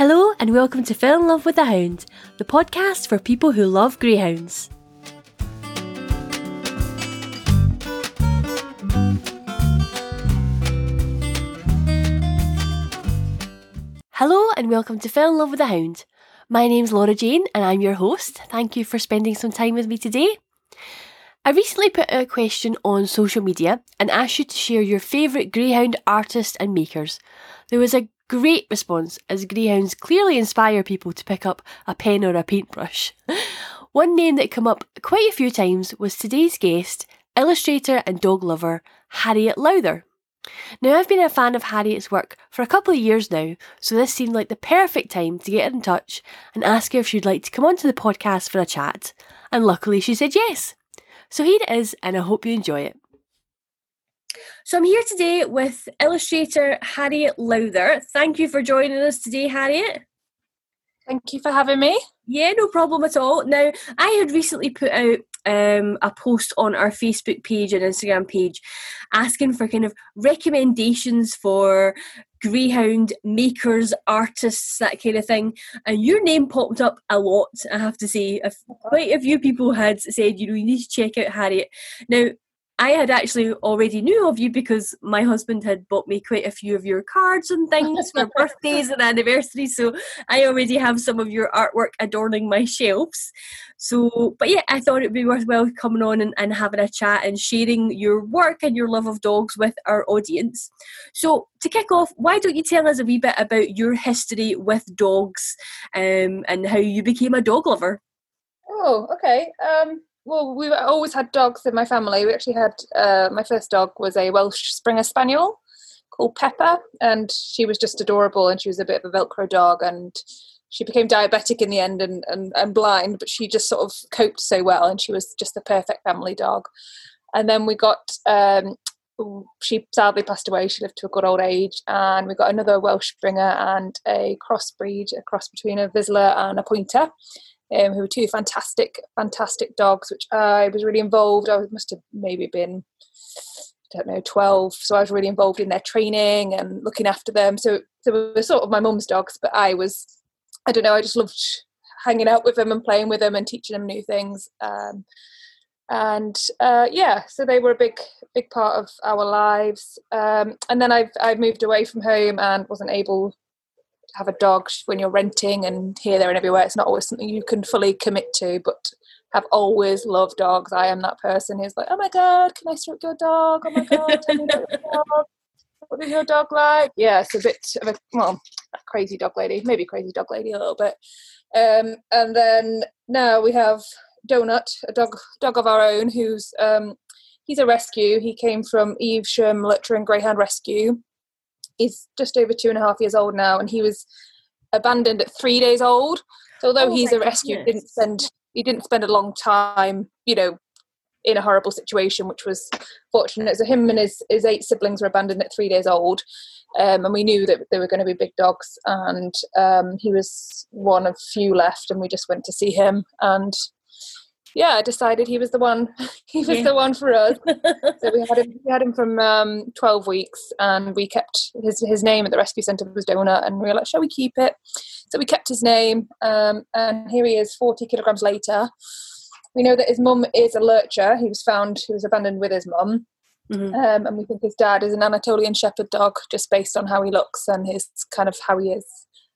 Hello, and welcome to Fell in Love with a Hound, the podcast for people who love greyhounds. Hello, and welcome to Fell in Love with a Hound. My name's Laura Jane, and I'm your host. Thank you for spending some time with me today. I recently put a question on social media and asked you to share your favourite greyhound artists and makers. There was a great response as greyhounds clearly inspire people to pick up a pen or a paintbrush. One name that came up quite a few times was today's guest, illustrator and dog lover Harriet Lowther. Now, I've been a fan of Harriet's work for a couple of years now, so this seemed like the perfect time to get in touch and ask her if she'd like to come onto the podcast for a chat. And luckily, she said yes. So here it is, and I hope you enjoy it. So I'm here today with illustrator Harriet Lowther. Thank you for joining us today, Harriet. Thank you for having me. Yeah, no problem at all. Now, I had recently put out um, a post on our Facebook page and Instagram page asking for kind of recommendations for greyhound makers, artists, that kind of thing. And your name popped up a lot, I have to say. Quite a few people had said, you know, you need to check out Harriet. Now, I had actually already knew of you because my husband had bought me quite a few of your cards and things for birthdays and anniversaries. So I already have some of your artwork adorning my shelves. So, but yeah, I thought it'd be worthwhile coming on and, and having a chat and sharing your work and your love of dogs with our audience. So, to kick off, why don't you tell us a wee bit about your history with dogs um, and how you became a dog lover? Oh, okay. Um, well, we've always had dogs in my family. We actually had uh, my first dog was a Welsh Springer Spaniel called Pepper, and she was just adorable. And she was a bit of a Velcro dog, and she became diabetic in the end and, and, and blind, but she just sort of coped so well, and she was just the perfect family dog. And then we got um, she sadly passed away. She lived to a good old age, and we got another Welsh Springer and a crossbreed, a cross between a Vizsla and a Pointer um, who were two fantastic, fantastic dogs, which I was really involved. I must have maybe been, I don't know, 12. So I was really involved in their training and looking after them. So, they were sort of my mum's dogs, but I was, I don't know, I just loved hanging out with them and playing with them and teaching them new things. Um, and uh, yeah, so they were a big, big part of our lives. Um, and then I've I've moved away from home and wasn't able have a dog when you're renting and here, there, and everywhere. It's not always something you can fully commit to, but have always loved dogs. I am that person who's like, oh my god, can I stroke your dog? Oh my god, your dog. What is your dog like? Yeah, it's a bit of a well, a crazy dog lady, maybe crazy dog lady a little bit. Um, and then now we have Donut, a dog dog of our own, who's um, he's a rescue. He came from Evesham Lurcher and Greyhound Rescue he's just over two and a half years old now, and he was abandoned at three days old. So although oh he's a rescue, goodness. didn't spend he didn't spend a long time, you know, in a horrible situation, which was fortunate. So him and his his eight siblings were abandoned at three days old. Um, and we knew that they were going to be big dogs, and um, he was one of few left, and we just went to see him, and yeah, I decided he was the one. he was yeah. the one for us. so we had him. We had him from um, twelve weeks, and we kept his his name at the rescue centre was Donut, and we were like, shall we keep it? So we kept his name, um, and here he is, forty kilograms later. We know that his mum is a lurcher. He was found. He was abandoned with his mum. Mm-hmm. Um, and we think his dad is an Anatolian Shepherd dog, just based on how he looks and his kind of how he is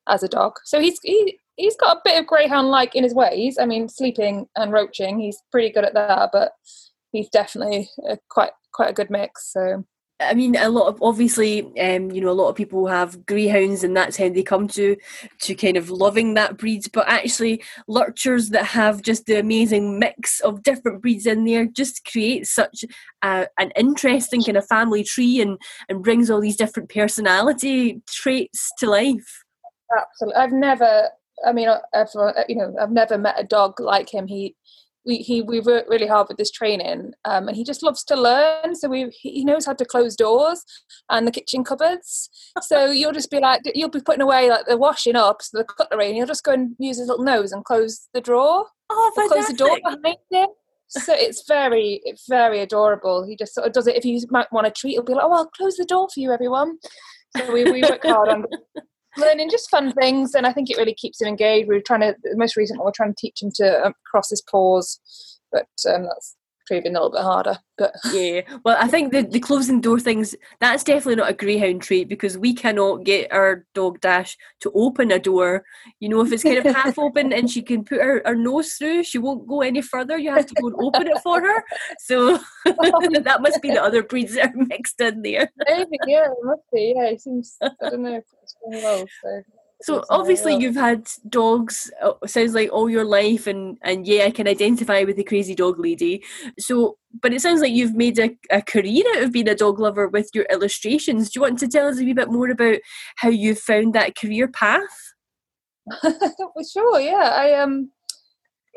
as a dog. So he's he, he's got a bit of greyhound like in his ways. I mean, sleeping and roaching, he's pretty good at that, but he's definitely a, quite quite a good mix. So. I mean, a lot of obviously, um, you know, a lot of people have greyhounds, and that's how they come to to kind of loving that breed. But actually, lurchers that have just the amazing mix of different breeds in there just creates such a, an interesting kind of family tree, and and brings all these different personality traits to life. Absolutely, I've never I mean, uh, I've, uh, uh, you know, I've never met a dog like him. He, we, he, we worked really hard with this training, um, and he just loves to learn. So we, he knows how to close doors and the kitchen cupboards. So you'll just be like, you'll be putting away like the washing up, so the cutlery, and he'll just go and use his little nose and close the drawer. Oh, close the door behind him. So it's very, very adorable. He just sort of does it. If you might want a treat, he'll be like, "Oh, I'll close the door for you, everyone." So we, we work hard on learning just fun things, and I think it really keeps him engaged. We are trying to the most recently we're trying to teach him to um, cross his paws, but um, that's proving a little bit harder. But yeah, well, I think the the closing door things that's definitely not a greyhound trait because we cannot get our dog Dash to open a door. You know, if it's kind of half open and she can put her, her nose through, she won't go any further. You have to go and open it for her. So that must be the other breeds that are mixed in there. Maybe, yeah, it must be. Yeah, it seems. I don't know if it's going well. So so obviously you've had dogs uh, sounds like all your life and and yeah I can identify with the crazy dog lady. So but it sounds like you've made a, a career out of being a dog lover with your illustrations. Do you want to tell us a wee bit more about how you found that career path? well, sure, yeah. I um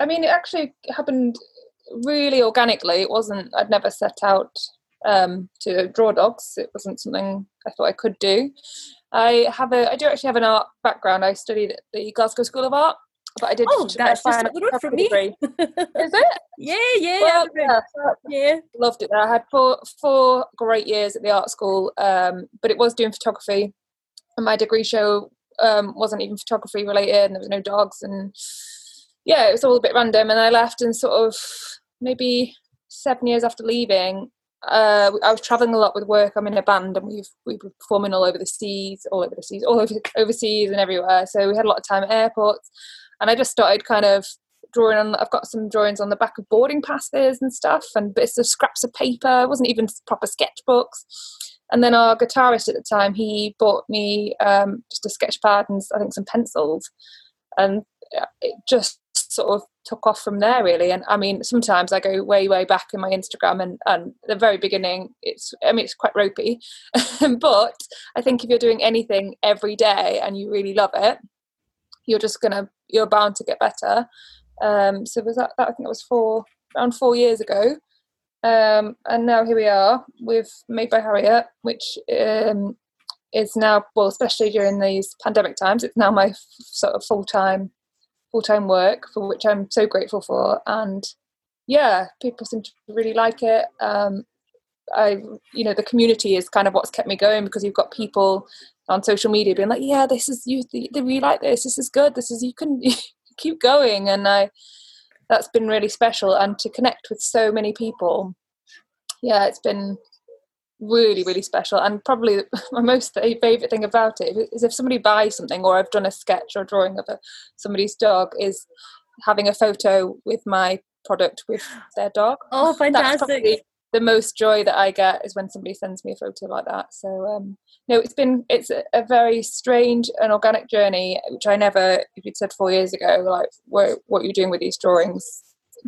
I mean it actually happened really organically. It wasn't I'd never set out um, to draw dogs. It wasn't something I thought I could do. I have a I do actually have an art background. I studied at the Glasgow School of Art, but I did. Oh, that's just up the road from me. Is it? Yeah, yeah, well, yeah, yeah. Loved it. There. I had four four great years at the art school, um, but it was doing photography, and my degree show um, wasn't even photography related, and there was no dogs, and yeah, it was all a bit random. And I left, and sort of maybe seven years after leaving, uh, I was traveling a lot with work. I'm in a band, and we've we were performing all over the seas, all over the seas, all over overseas and everywhere. So we had a lot of time at airports, and I just started kind of drawing on. I've got some drawings on the back of boarding passes and stuff, and bits of scraps of paper. It wasn't even proper sketchbooks. And then our guitarist at the time, he bought me um, just a sketch pad and I think some pencils, and it just sort of took off from there really. And i mean sometimes i go way way back in my instagram and and the very beginning it's i mean it's quite ropey. But i think if you're doing anything every day and you really love it you're just gonna you're bound to get better. Um so was that, that i think it was four around four years ago. Um and now here we are with made by harriet which um is now well especially during these pandemic times it's now my f- sort of full-time full time work, for which I'm so grateful for. And yeah, people seem to really like it. Um, I, you know, the community is kind of what's kept me going because you've got people on social media being like, "Yeah, this is you. They really like this. This is good. This is you can keep going." And I, that's been really special. And to connect with so many people, yeah, it's been really really special and probably my most favorite thing about it is if somebody buys something or i've done a sketch or drawing of a, somebody's dog is having a photo with my product with their dog. Oh fantastic. the most joy that i get is when somebody sends me a photo like that. So um no it's been it's a, a very strange and organic journey which i never if you'd said four years ago like what, what you're doing with these drawings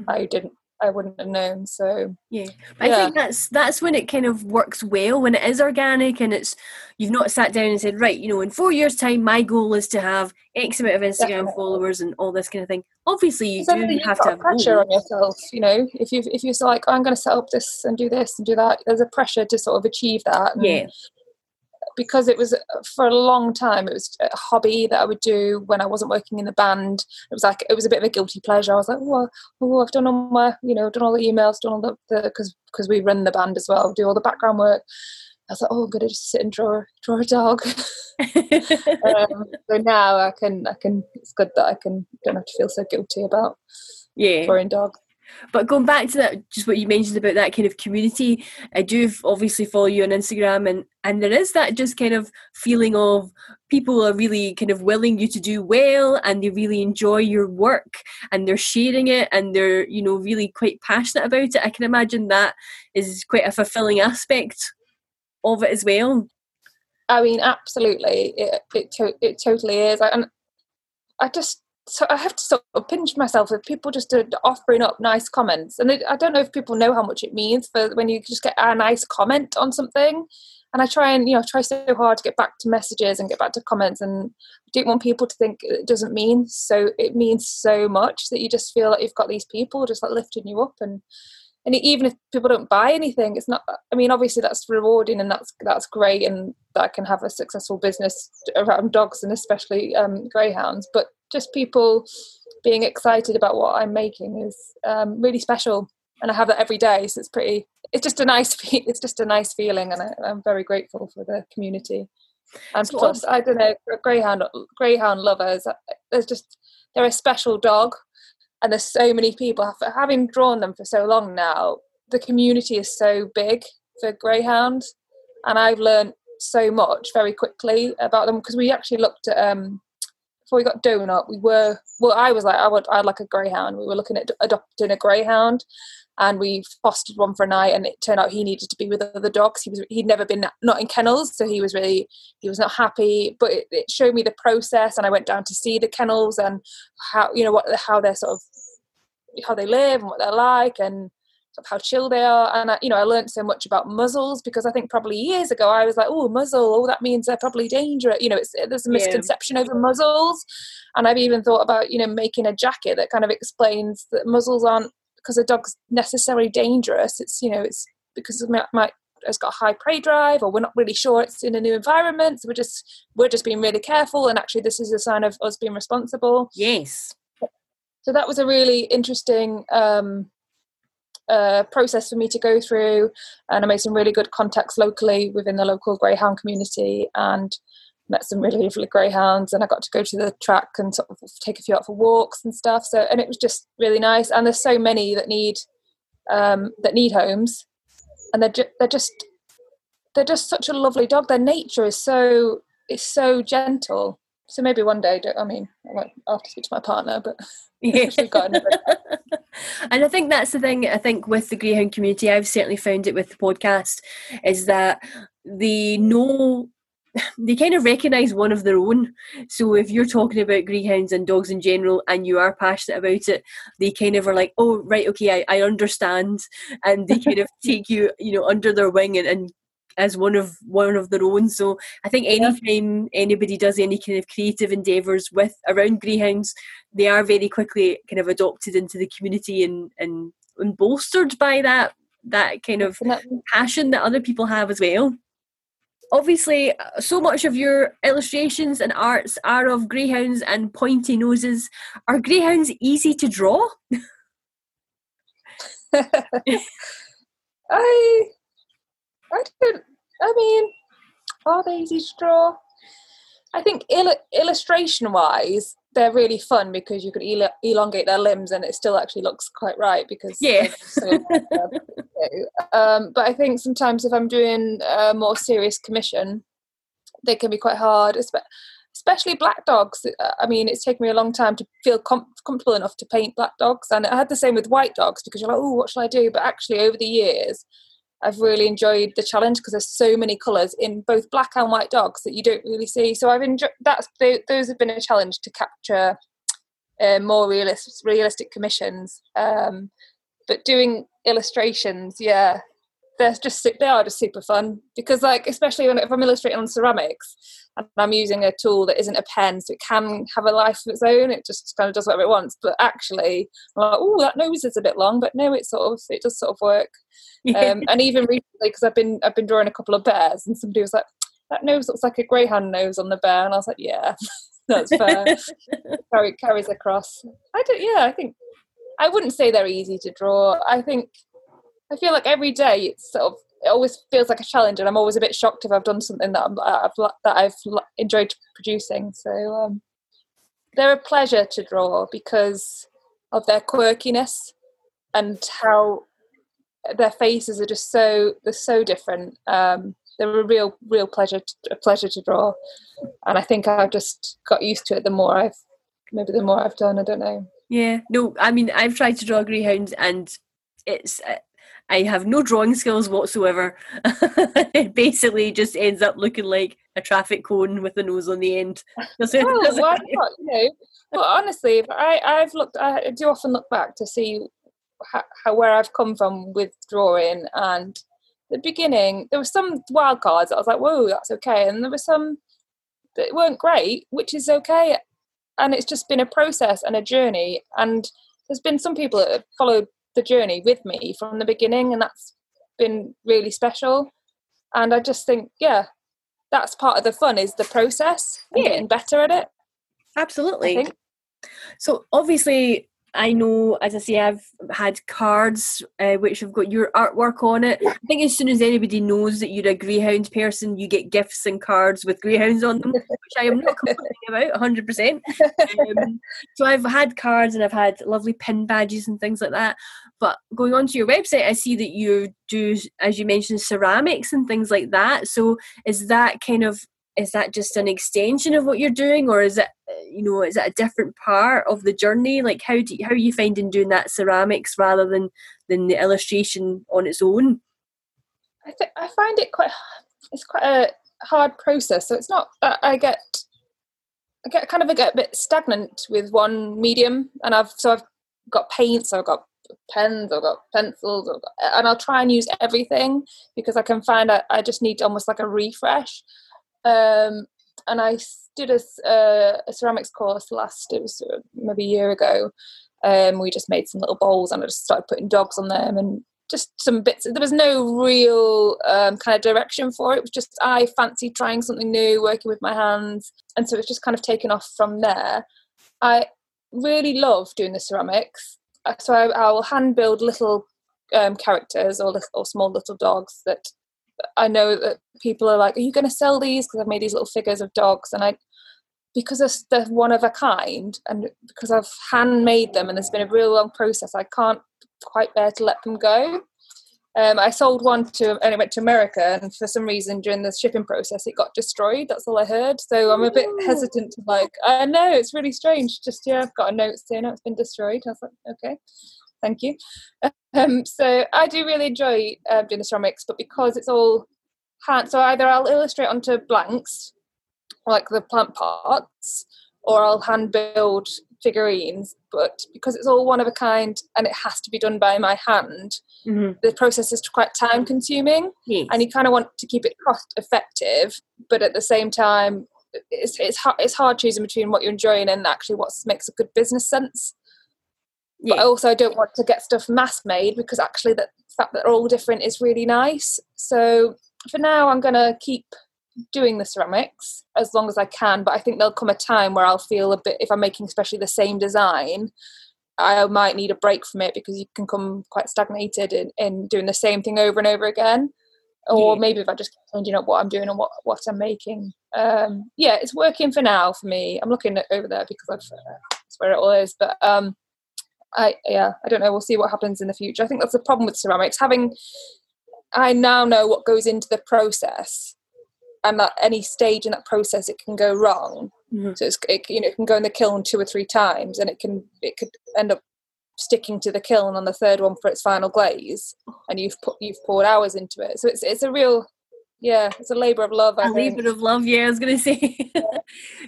i didn't I wouldn't have known. So yeah. yeah. I think that's that's when it kind of works well when it is organic and it's you've not sat down and said right, you know, in four years' time, my goal is to have X amount of Instagram Definitely. followers and all this kind of thing. Obviously, you do have to have pressure on yourself. You know, if you if you're like, oh, I'm going to set up this and do this and do that, there's a pressure to sort of achieve that. And, yeah because it was for a long time it was a hobby that I would do when I wasn't working in the band. It was like it was a bit of a guilty pleasure. I was like, oh, oh I've done all my you know done all the emails, done all the because because we run the band as well, do all the background work. I was like, oh, I'm gonna just sit and draw draw a dog. um, so now I can I can it's good that I can don't have to feel so guilty about yeah drawing dogs. But going back to that, just what you mentioned about that kind of community, I do obviously follow you on Instagram, and and there is that just kind of feeling of people are really kind of willing you to do well, and they really enjoy your work, and they're sharing it, and they're you know really quite passionate about it. I can imagine that is quite a fulfilling aspect of it as well. I mean, absolutely, it it, to- it totally is, and I just so I have to sort of pinch myself with people just offering up nice comments, and I don't know if people know how much it means for when you just get a nice comment on something. And I try and you know try so hard to get back to messages and get back to comments, and I don't want people to think it doesn't mean so. It means so much that you just feel like you've got these people just like lifting you up, and and even if people don't buy anything, it's not. I mean, obviously that's rewarding and that's that's great, and that I can have a successful business around dogs and especially um, greyhounds. But just people being excited about what I'm making is um, really special, and I have that every day. So it's pretty. It's just a nice. It's just a nice feeling, and I, I'm very grateful for the community. And so, plus, I don't know, greyhound greyhound lovers. Uh, there's just they're a special dog, and there's so many people. Having drawn them for so long now, the community is so big for greyhound, and I've learned so much very quickly about them because we actually looked at um, before we got donut we were well i was like i would i'd like a greyhound. We were looking at adopting a greyhound and we fostered one for a night and it turned out he needed to be with other dogs. He was he'd never been not in kennels so he was really he was not happy but it, it showed me the process and i went down to see the kennels and how you know what how they're sort of how they live and what they're like and how chill they are. And I, you know, I learned so much about muzzles because I think probably years ago I was like, oh, muzzle, oh, that means they're probably dangerous. You know, it's, there's a misconception yeah. over muzzles. And I've even thought about, you know, making a jacket that kind of explains that muzzles aren't because a dog's necessarily dangerous. It's, you know, it's because it might has got a high prey drive or we're not really sure it's in a new environment so we're just we're just being really careful and actually this is a sign of us being responsible yes so that was a really interesting um, uh, process for me to go through, and I made some really good contacts locally within the local greyhound community and met some really lovely greyhounds. And I got to go to the track and sort of take a few out for walks and stuff. So, and it was just really nice. And there's so many that need um, that need homes, and they're ju- they're just they're just such a lovely dog. Their nature is so is so gentle. So maybe one day, I mean, I won't have to speak to my partner, but yeah. and I think that's the thing. I think with the greyhound community, I've certainly found it with the podcast is that they know they kind of recognise one of their own. So if you're talking about greyhounds and dogs in general and you are passionate about it, they kind of are like, oh right, okay, I, I understand, and they kind of take you, you know, under their wing and, and as one of one of their own. So I think anytime yeah. anybody does any kind of creative endeavours with around greyhounds, they are very quickly kind of adopted into the community and and, and bolstered by that that kind of passion that other people have as well. Obviously, uh, so much of your illustrations and arts are of greyhounds and pointy noses. Are greyhounds easy to draw? I I don't. I mean, are they easy to draw? I think il- illustration wise, they're really fun because you could el- elongate their limbs and it still actually looks quite right because yeah. So um, but I think sometimes if I'm doing a more serious commission, they can be quite hard, especially black dogs. I mean, it's taken me a long time to feel com- comfortable enough to paint black dogs, and I had the same with white dogs because you're like, oh, what should I do? But actually, over the years, I've really enjoyed the challenge because there's so many colours in both black and white dogs that you don't really see. So I've enjoyed that's those have been a challenge to capture uh, more realistic realistic commissions. Um, but doing illustrations, yeah, they're just they are just super fun because like especially when if I'm illustrating on ceramics and I'm using a tool that isn't a pen, so it can have a life of its own. It just kind of does whatever it wants. But actually, I'm like, oh, that nose is a bit long, but no, it sort of it does sort of work. Um, and even recently, because I've been I've been drawing a couple of bears, and somebody was like, that nose looks like a greyhound nose on the bear, and I was like, yeah, that's fair. Carry, carries across. I don't. Yeah, I think I wouldn't say they're easy to draw. I think I feel like every day it's sort of it always feels like a challenge, and I'm always a bit shocked if I've done something that i have that I've enjoyed producing. So um, they're a pleasure to draw because of their quirkiness and how their faces are just so they're so different. Um, they're a real real pleasure to, a pleasure to draw, and I think I've just got used to it. The more I've maybe the more I've done, I don't know. Yeah, no, I mean I've tried to draw greyhounds and it's uh, I have no drawing skills whatsoever. it basically just ends up looking like a traffic cone with a nose on the end. oh, why not? You know, but honestly, I I've looked. I do often look back to see how, how where I've come from with drawing and the beginning. There were some wild cards. I was like, whoa, that's okay, and there were some that weren't great, which is okay. And it's just been a process and a journey. And there's been some people that have followed the journey with me from the beginning, and that's been really special. And I just think, yeah, that's part of the fun is the process and yeah. getting better at it. Absolutely. So obviously, I know, as I say, I've had cards uh, which have got your artwork on it. I think as soon as anybody knows that you're a greyhound person, you get gifts and cards with greyhounds on them, which I am not complaining about 100%. Um, so I've had cards and I've had lovely pin badges and things like that. But going onto your website, I see that you do, as you mentioned, ceramics and things like that. So is that kind of is that just an extension of what you're doing or is it you know is it a different part of the journey? Like how do you, how are you finding doing that ceramics rather than than the illustration on its own? I i find it quite it's quite a hard process. So it's not i get i get kind of I get a bit stagnant with one medium and i've so i've got paints i've got pens i've got pencils got, and i'll try and use everything because i can find I, I just need almost like a refresh um, and I did a, uh, a, ceramics course last, it was uh, maybe a year ago. Um, we just made some little bowls and I just started putting dogs on them and just some bits. There was no real um, kind of direction for it. It was just I fancied trying something new, working with my hands. And so it's just kind of taken off from there. I really love doing the ceramics. Uh, so I, I will hand build little um, characters or, or small little dogs that I know that people are like, "Are you going to sell these?" Because I've made these little figures of dogs, and I because they're one of a kind, and because I've handmade them, and there's been a real long process, I can't quite bear to let them go. Um, I sold one to and it went to America, and for some reason during the shipping process, it got destroyed. That's all I heard. So I'm a bit hesitant to like. I know it's really strange. Just yeah, I've got a note saying oh, it's been destroyed. I was like, okay, thank you. Um, so I do really enjoy uh, doing the ceramics, but because it's all hand, so either I'll illustrate onto blanks, like the plant parts, or I'll hand build figurines. But because it's all one of a kind and it has to be done by my hand, mm-hmm. the process is quite time consuming, yes. and you kind of want to keep it cost effective, but at the same time. It's, it's, hard, it's hard choosing between what you're enjoying and actually what makes a good business sense yeah. but also I don't want to get stuff mass made because actually the fact that they're all different is really nice. So for now, I'm going to keep doing the ceramics as long as I can, but I think there'll come a time where I'll feel a bit, if I'm making especially the same design, I might need a break from it because you can come quite stagnated in, in doing the same thing over and over again. Or yeah. maybe if I just keep changing up what I'm doing and what, what I'm making. Um, yeah, it's working for now for me. I'm looking over there because I've, uh, that's where it all is. But um, I yeah, I don't know. We'll see what happens in the future. I think that's the problem with ceramics. Having I now know what goes into the process, and at any stage in that process, it can go wrong. Mm-hmm. So it's it, you know it can go in the kiln two or three times, and it can it could end up sticking to the kiln on the third one for its final glaze, and you've put you've poured hours into it. So it's it's a real yeah, it's a labour of love. I a labour of love. Yeah, I was going to say.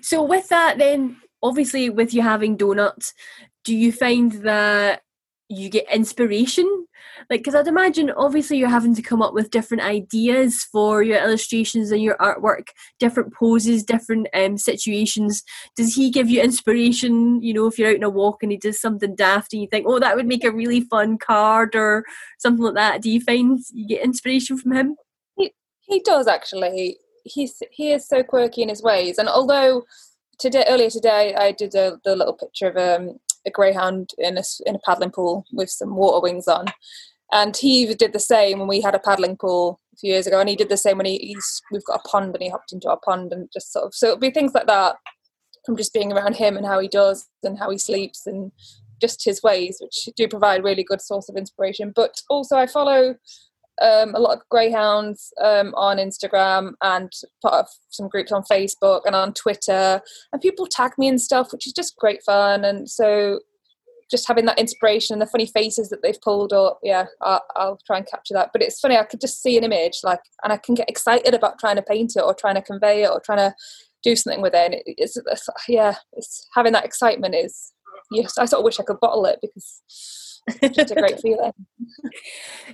so with that, then obviously with you having donuts, do you find that you get inspiration? Like because i'd imagine obviously you're having to come up with different ideas for your illustrations and your artwork different poses different um, situations. Does he give you inspiration you know if you're out in a walk and he does something daft and you think oh that would make a really fun card or something like that? Do you find you get inspiration from him? He, he does actually. He's he is so quirky in his ways. And although today earlier today i did a, the little picture of um a greyhound in a, in a paddling pool with some water wings on. And he did the same when we had a paddling pool a few years ago, and he did the same when he, he's we've got a pond and he hopped into our pond and just sort of so it'll be things like that from just being around him and how he does and how he sleeps and just his ways, which do provide really good source of inspiration. But also, I follow um, a lot of greyhounds um, on Instagram and part of some groups on Facebook and on Twitter. And people tag me and stuff, which is just great fun. And so just having that inspiration and the funny faces that they've pulled up, yeah, I'll, I'll, try and capture that. But it's funny, I could just see an image, like, and I can get excited about trying to paint it or trying to convey it or trying to do something with it. And it's, it's, yeah, it's having that excitement is. Yes, I sort of wish I could bottle it because just a great feeling.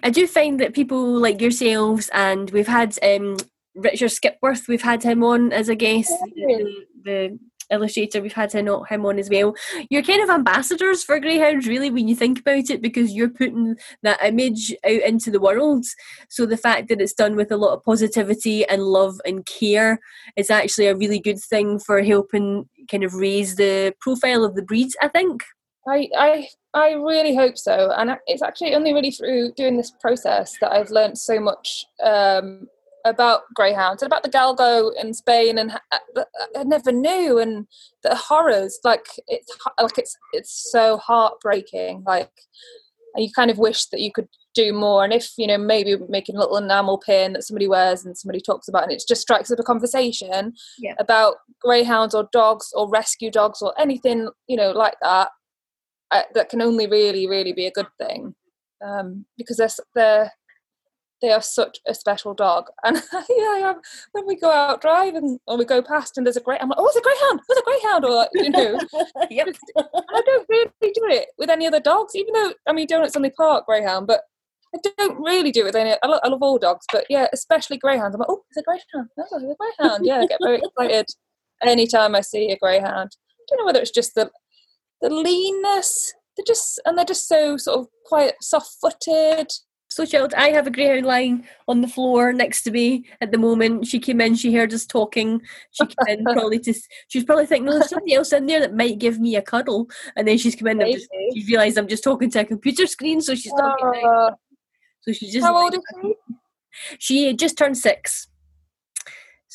I do find that people like yourselves, and we've had um, Richard Skipworth, we've had him on as a guest, the, the, illustrator, we've had him on as well. You're kind of ambassadors for Greyhounds, really, when you think about it, because you're putting that image out into the world. So the fact that it's done with a lot of positivity and love and care is actually a really good thing for helping kind of raise the profile of the breed, I think. I, I I really hope so, and it's actually only really through doing this process that I've learned so much um, about greyhounds and about the galgo in Spain, and uh, I never knew, and the horrors. Like it's like it's it's so heartbreaking. Like you kind of wish that you could do more, and if you know maybe making a little enamel pin that somebody wears and somebody talks about, and it just strikes up a conversation yeah. about greyhounds or dogs or rescue dogs or anything you know like that uh, that can only really, really be a good thing um, because they're, they're they are such a special dog. And yeah, when we go out driving or we go past and there's a great, I'm like, oh, it's a greyhound, it's a greyhound, or like, you know. yep. I don't really do it with any other dogs, even though I mean, Donuts only park greyhound, but I don't really do it with any. I love, I love all dogs, but yeah, especially greyhounds. I'm like, oh, it's a greyhound, oh, it's a greyhound. Yeah, I get very excited anytime I see a greyhound. I don't know whether it's just the the leanness. They're just and they're just so sort of quite soft-footed. So, child, I have a greyhound lying on the floor next to me at the moment. She came in, she heard us talking. She came in probably to. She's probably thinking, well, "There's somebody else in there that might give me a cuddle." And then she's come in. and just, she's realised I'm just talking to a computer screen, so she's not. Uh, so she's just. How old is she? She just turned six.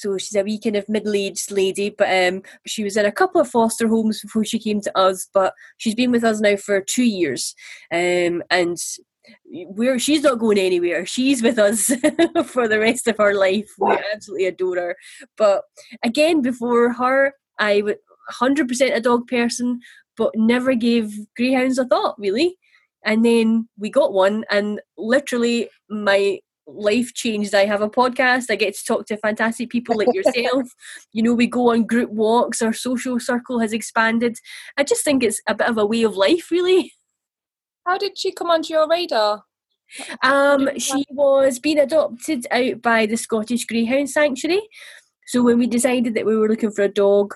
So she's a wee kind of middle-aged lady, but um, she was in a couple of foster homes before she came to us. But she's been with us now for two years, um, and we're she's not going anywhere. She's with us for the rest of her life. We absolutely adore her. But again, before her, I was hundred percent a dog person, but never gave greyhounds a thought really. And then we got one, and literally my life changed. I have a podcast. I get to talk to fantastic people like yourself. you know, we go on group walks. Our social circle has expanded. I just think it's a bit of a way of life, really. How did she come onto your radar? Um, she was being adopted out by the Scottish Greyhound Sanctuary. So when we decided that we were looking for a dog,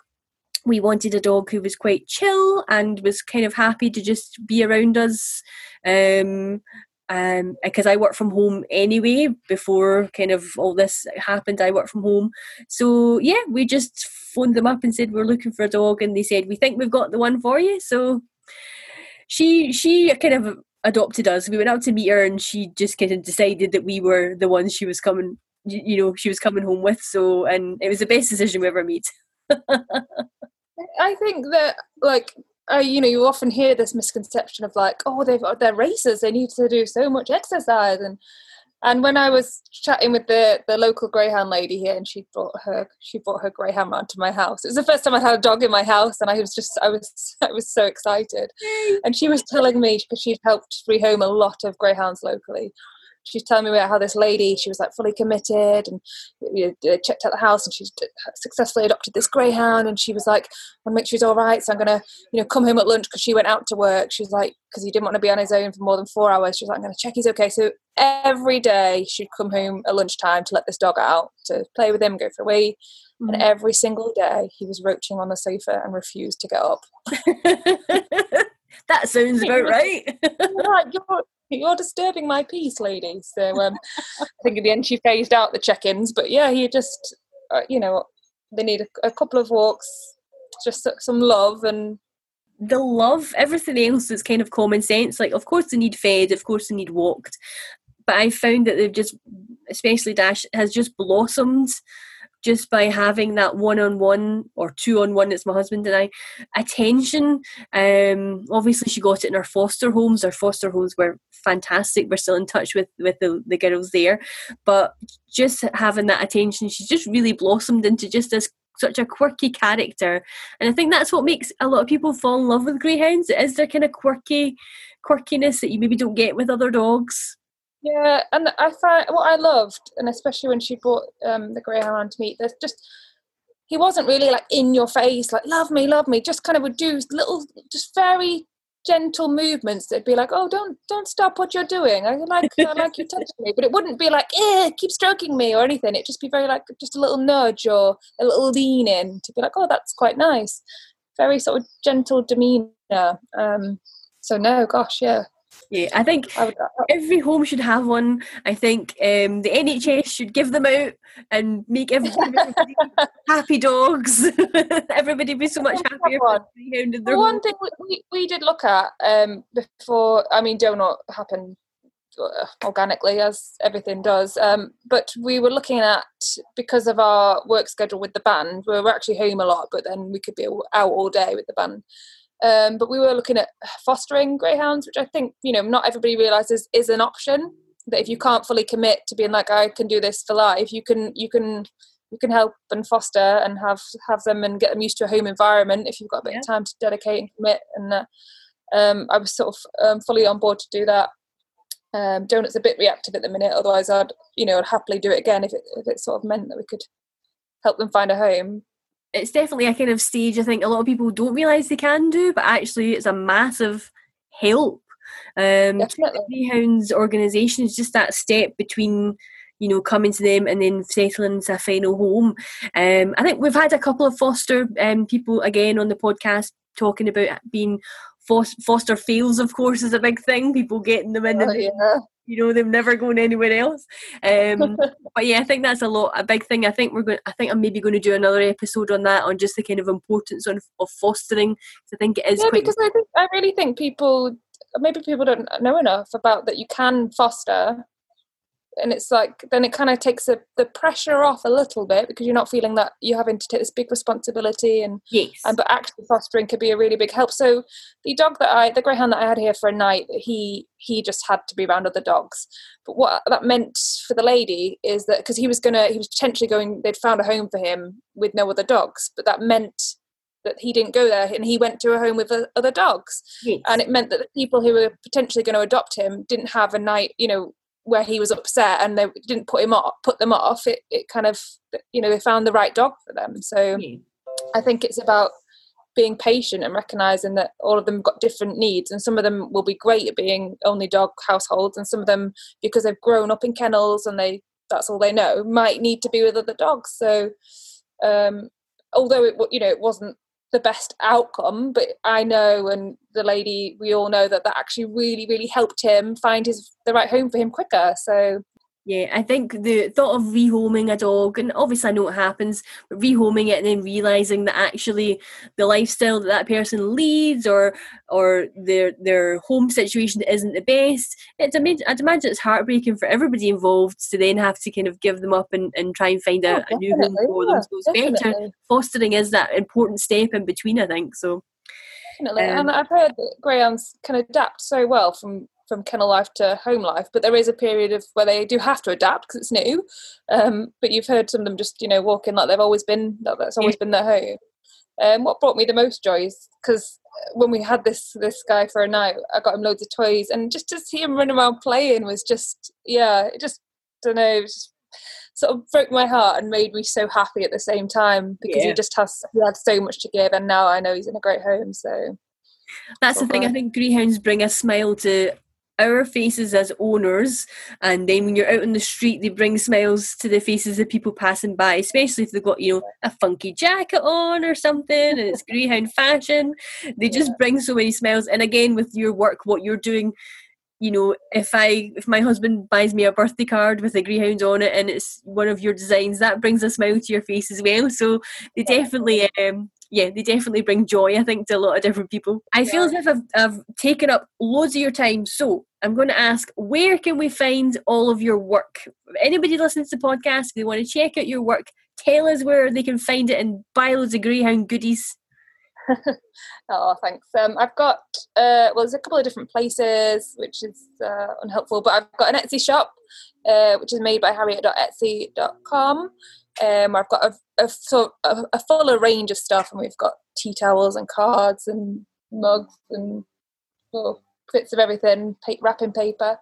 we wanted a dog who was quite chill and was kind of happy to just be around us. Um, um because I work from home anyway before kind of all this happened I work from home. So yeah we just phoned them up and said we're looking for a dog and they said we think we've got the one for you. So she she kind of adopted us. We went out to meet her and she just kind of decided that we were the ones she was coming you know she was coming home with. So and it was the best decision we ever made. I think that like uh, you know, you often hear this misconception of like, oh, they've they're racers, they need to do so much exercise, and and when I was chatting with the the local greyhound lady here, and she brought her she brought her greyhound round to my house. It was the first time I'd had a dog in my house, and I was just I was I was so excited. And she was telling me because she'd helped rehome a lot of greyhounds locally she's telling me about how this lady she was like fully committed and you know, checked out the house and she's successfully adopted this greyhound and she was like I want to make sure he's all right so I'm gonna you know come home at lunch because she went out to work. She was like because he didn't want to be on his own for more than four hours. She was like I'm gonna check he's okay so every day she'd come home at lunchtime to let this dog out to play with him go for a wee. Mm-hmm. and every single day he was roaching on the sofa and refused to get up that sounds about right. you're, you're disturbing my peace, lady. So um, I think in the end she phased out the check-ins, but yeah, he just, uh, you know, they need a, a couple of walks, just some love and the love, everything else is kind of common sense. Like, of course, they need fed, of course, they need walked. But I found that they've just, especially Dash, has just blossomed just by having that one on one or two on one, it's my husband and I, attention. Um, obviously, she got it in our foster homes. Our foster homes were fantastic. We're still in touch with, with the, the girls there. But just having that attention, she's just really blossomed into just this such a quirky character. And I think that's what makes a lot of people fall in love with greyhounds. Is their kind of quirky quirkiness that you maybe don't get with other dogs. Yeah, and I find what I loved, and especially when she brought um, the greyhound to meet, there's just he wasn't really like in your face, like love me, love me. Just kind of would do little, just very gentle movements that'd be like, oh, don't don't stop what you're doing. I like I like you touching me, but it wouldn't be like, eh, keep stroking me or anything. It'd just be very like just a little nudge or a little lean in to be like, oh, that's quite nice. Very sort of gentle demeanor. Um, so no, gosh, yeah, Yeah, I think every home should have one. I think um, the NHS should give them out and make everybody happy dogs. everybody be so much happier. One, one thing we, we did look at um, before, I mean, donut happened uh, organically as everything does. Um, but we were looking at because of our work schedule with the band, we were actually home a lot, but then we could be out all day with the band. Um, but we were looking at fostering greyhounds, which I think you know not everybody realizes is an option. That if you can't fully commit to being like I can do this for life, you can you can you can help and foster and have have them and get them used to a home environment if you've got a bit yeah. of time to dedicate and commit. And uh, um, I was sort of um, fully on board to do that. Um, Donut's a bit reactive at the minute, otherwise I'd you know I'd happily do it again if it if it sort of meant that we could help them find a home it's definitely a kind of stage I think a lot of people don't realise they can do, but actually it's a massive help. Um, Greyhounds organisation is just that step between you know coming to them and then settling to a final home. Um, I think we've had a couple of foster um, people again on the podcast talking about being foster fails. Of course, is a big thing. People getting them in. Oh, the, yeah you know them never going anywhere else. Um, but yeah i think that's a lot a big thing. I think we're going i think i'm maybe going to do another episode on that on just the kind of importance of, of fostering i think it is yeah because i think i really think people maybe people don't know enough about that you can foster and it's like then it kind of takes a, the pressure off a little bit because you're not feeling that you're having to take this big responsibility and yes. and but actually fostering could be a really big help. So the dog that i the greyhound that i had here for a night he he just had to be around other dogs. But what that meant for the lady is that because he was gonna he was potentially going they'd found a home for him with no other dogs but that meant that he didn't go there and he went to a home with other dogs. Yes. and it meant that the people who were potentially going to adopt him didn't have a night you know where he was upset and they didn't put him off put them off it, it kind of you know they found the right dog for them so yeah. i think it's about being patient and recognizing that all of them got different needs and some of them will be great at being only dog households and some of them because they've grown up in kennels and they that's all they know might need to be with other dogs so um although it you know it wasn't the best outcome but i know and the lady we all know that that actually really really helped him find his the right home for him quicker. So yeah, I think the thought of rehoming a dog, and obviously I know what happens, but rehoming it and then realizing that actually the lifestyle that that person leads or or their their home situation isn't the best. It's I'd imagine it's heartbreaking for everybody involved to then have to kind of give them up and, and try and find a, a new home for yeah, them. So it's definitely. better fostering is that important step in between. I think so. Definitely, um, and I've heard that greyhounds can adapt so well from from kennel life to home life, but there is a period of where they do have to adapt because it's new. Um, but you've heard some of them just you know walking like they've always been that that's always been their home. Um, what brought me the most joy is because when we had this this guy for a night, I got him loads of toys, and just to see him running around playing was just yeah, it just don't know, just sort of broke my heart and made me so happy at the same time because yeah. he just has he had so much to give, and now I know he's in a great home. So that's the thing. I think greyhounds bring a smile to our faces as owners and then when you're out on the street they bring smiles to the faces of people passing by especially if they've got you know a funky jacket on or something and it's greyhound fashion. They just bring so many smiles and again with your work what you're doing you know if i if my husband buys me a birthday card with a greyhound on it and it's one of your designs that brings a smile to your face as well. So they definitely um yeah, they definitely bring joy, I think, to a lot of different people. I yeah. feel as if I've, I've taken up loads of your time. So I'm going to ask, where can we find all of your work? If anybody listens to the podcast, they want to check out your work, tell us where they can find it and buy loads of Greyhound goodies. oh, thanks. Um, I've got, uh, well, there's a couple of different places, which is uh, unhelpful, but I've got an Etsy shop, uh, which is made by harriet.etsy.com. Um, I've got a, a, a, fuller range of stuff, and we've got tea towels and cards and mugs and bits of everything, wrapping paper.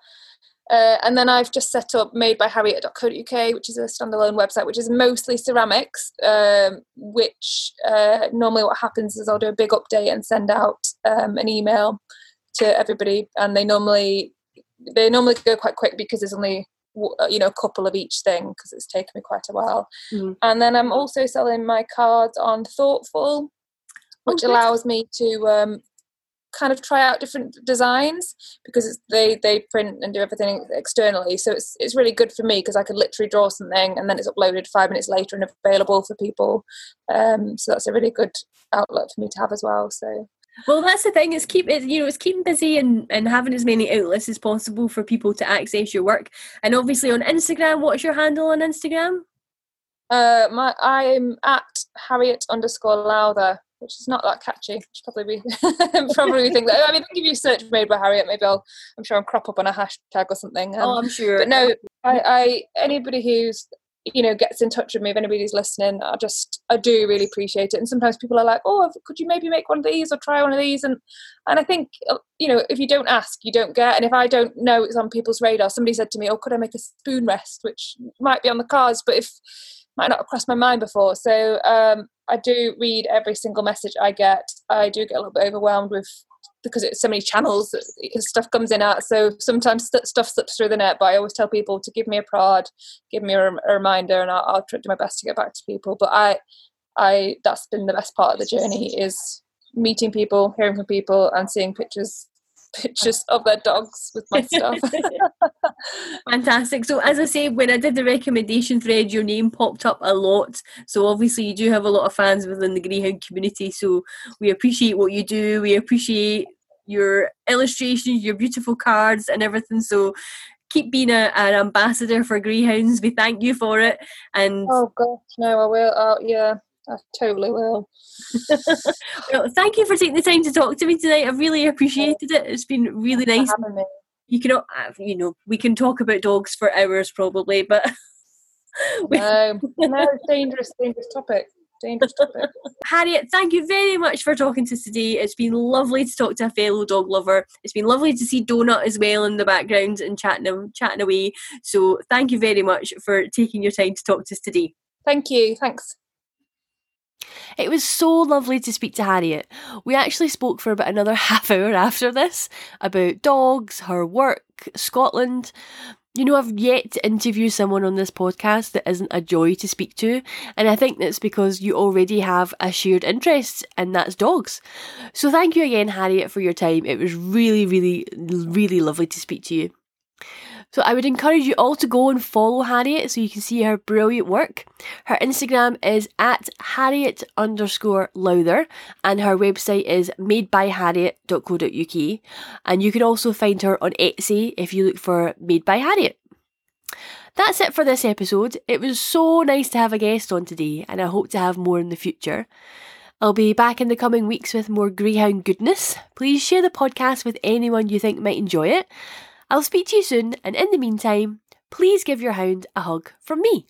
Uh, and then I've just set up made by harriet.co.uk, which is a standalone website, which is mostly ceramics. Um, which uh, normally what happens is I'll do a big update and send out um, an email to everybody, and they normally they normally go quite quick because there's only you know a couple of each thing because it's taken me quite a while mm. and then i'm also selling my cards on Thortful which okay. allows me to um, kind of try out different designs because they they print and do everything externally. So it's it's really good for me because I could literally draw something and then it's uploaded five minutes later and available for people. Um, so that's a really good outlet for me to have as well. So well, that's the thing. It's keep it, you know, it's keeping busy and, and having as many outlets as possible for people to access your work. And obviously on Instagram, what's your handle on Instagram? Uh, my I'm at Harriet underscore Lowther, which is not that catchy. Probably be probably think that. I mean, if you search made by Harriet, maybe I'll I'm sure I'll crop up on a hashtag or something. Um, oh, I'm sure. But no, I, I anybody who's you know gets in touch with me if anybody's listening i just i do really appreciate it. And sometimes people are like oh could you maybe make one of these or try one of these? And and i think uh, you know if you don't ask you don't get. And if i don't know it's on people's radar. Somebody said to me oh could i make a spoon rest? Which might be on the cards but if might not have crossed my mind before. So um, i do read every single message i get. I do get a little bit overwhelmed with because it's so many channels stuff comes in at so sometimes st- stuff slips through the net but i always tell people to give me a prod give me a, a reminder and I'll, I'll, try to do my best to get back to people but i i that's been the best part of the journey is meeting people hearing from people and seeing pictures pictures of their dogs with my stuff. Fantastic. So, as I say, when I did the recommendation thread, your name popped up a lot. So, obviously, you do have a lot of fans within the Greyhound community. So, we appreciate what you do. We appreciate your illustrations, your beautiful cards, and everything. So keep being a, an ambassador for Greyhounds. We thank you for it. And oh gosh, no, I will. Oh yeah, I totally will. well, thank you for taking the time to talk to me tonight. I really appreciated it. It's been really nice. You can, uh, you know, we can talk about dogs for hours probably, but no, no, dangerous, dangerous topic dangerous topic. Harriet, thank you very much for talking to us today. It's been lovely to talk to a fellow dog lover. It's been lovely to see Donut as well in the background and chatting chatting away. So thank you very much for taking your time to talk to us today. Thank you. Thanks. It was so lovely to speak to Harriet. We actually spoke for about another half hour after this about dogs, her work, Scotland. You know, I've yet to interview someone on this podcast that isn't a joy to speak to, and I think that's because you already have a shared interest, and that's dogs. So, thank you again, Harriet, for your time. It was really, really, really lovely to speak to you. So I would encourage you all to go and follow Harriet so you can see her brilliant work. Her Instagram is at Harriet underscore Lowther and her website is madebyharriet.co.uk. And you can also find her on Etsy if you look for Made by Harriet. That's it for this episode. It was so nice to have a guest on today, and I hope to have more in the future. I'll be back in the coming weeks with more Greyhound goodness. Please share the podcast with anyone you think might enjoy it. I'll speak to you soon, and in the meantime, please give your hound a hug from me.